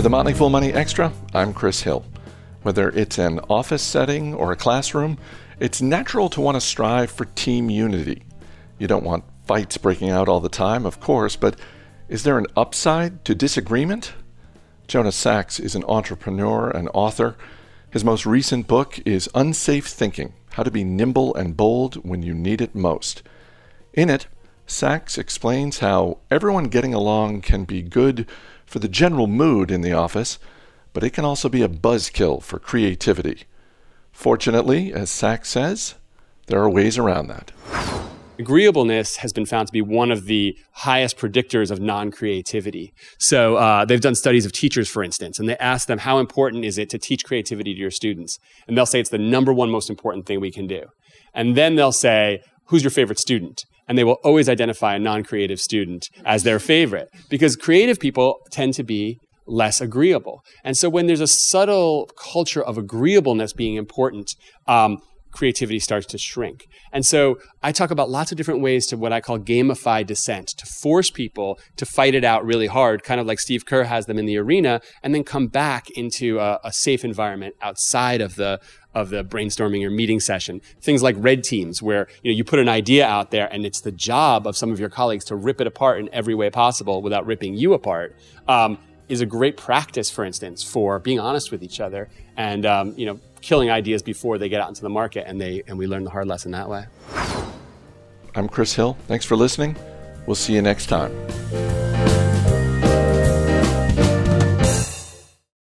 With the Motley Fool Money Extra, I'm Chris Hill. Whether it's an office setting or a classroom, it's natural to want to strive for team unity. You don't want fights breaking out all the time, of course, but is there an upside to disagreement? Jonah Sachs is an entrepreneur and author. His most recent book is Unsafe Thinking How to Be Nimble and Bold When You Need It Most. In it, Sachs explains how everyone getting along can be good for the general mood in the office but it can also be a buzzkill for creativity. Fortunately, as Sachs says, there are ways around that. Agreeableness has been found to be one of the highest predictors of non creativity. So, uh, they've done studies of teachers, for instance, and they ask them, How important is it to teach creativity to your students? And they'll say it's the number one most important thing we can do. And then they'll say, Who's your favorite student? And they will always identify a non creative student as their favorite because creative people tend to be less agreeable. And so when there's a subtle culture of agreeableness being important, um, creativity starts to shrink. And so I talk about lots of different ways to what I call gamify dissent, to force people to fight it out really hard, kind of like Steve Kerr has them in the arena, and then come back into a, a safe environment outside of the of the brainstorming or meeting session. Things like red teams, where you know you put an idea out there, and it's the job of some of your colleagues to rip it apart in every way possible without ripping you apart. Um, is a great practice, for instance, for being honest with each other and um, you know killing ideas before they get out into the market, and they and we learn the hard lesson that way. I'm Chris Hill. Thanks for listening. We'll see you next time.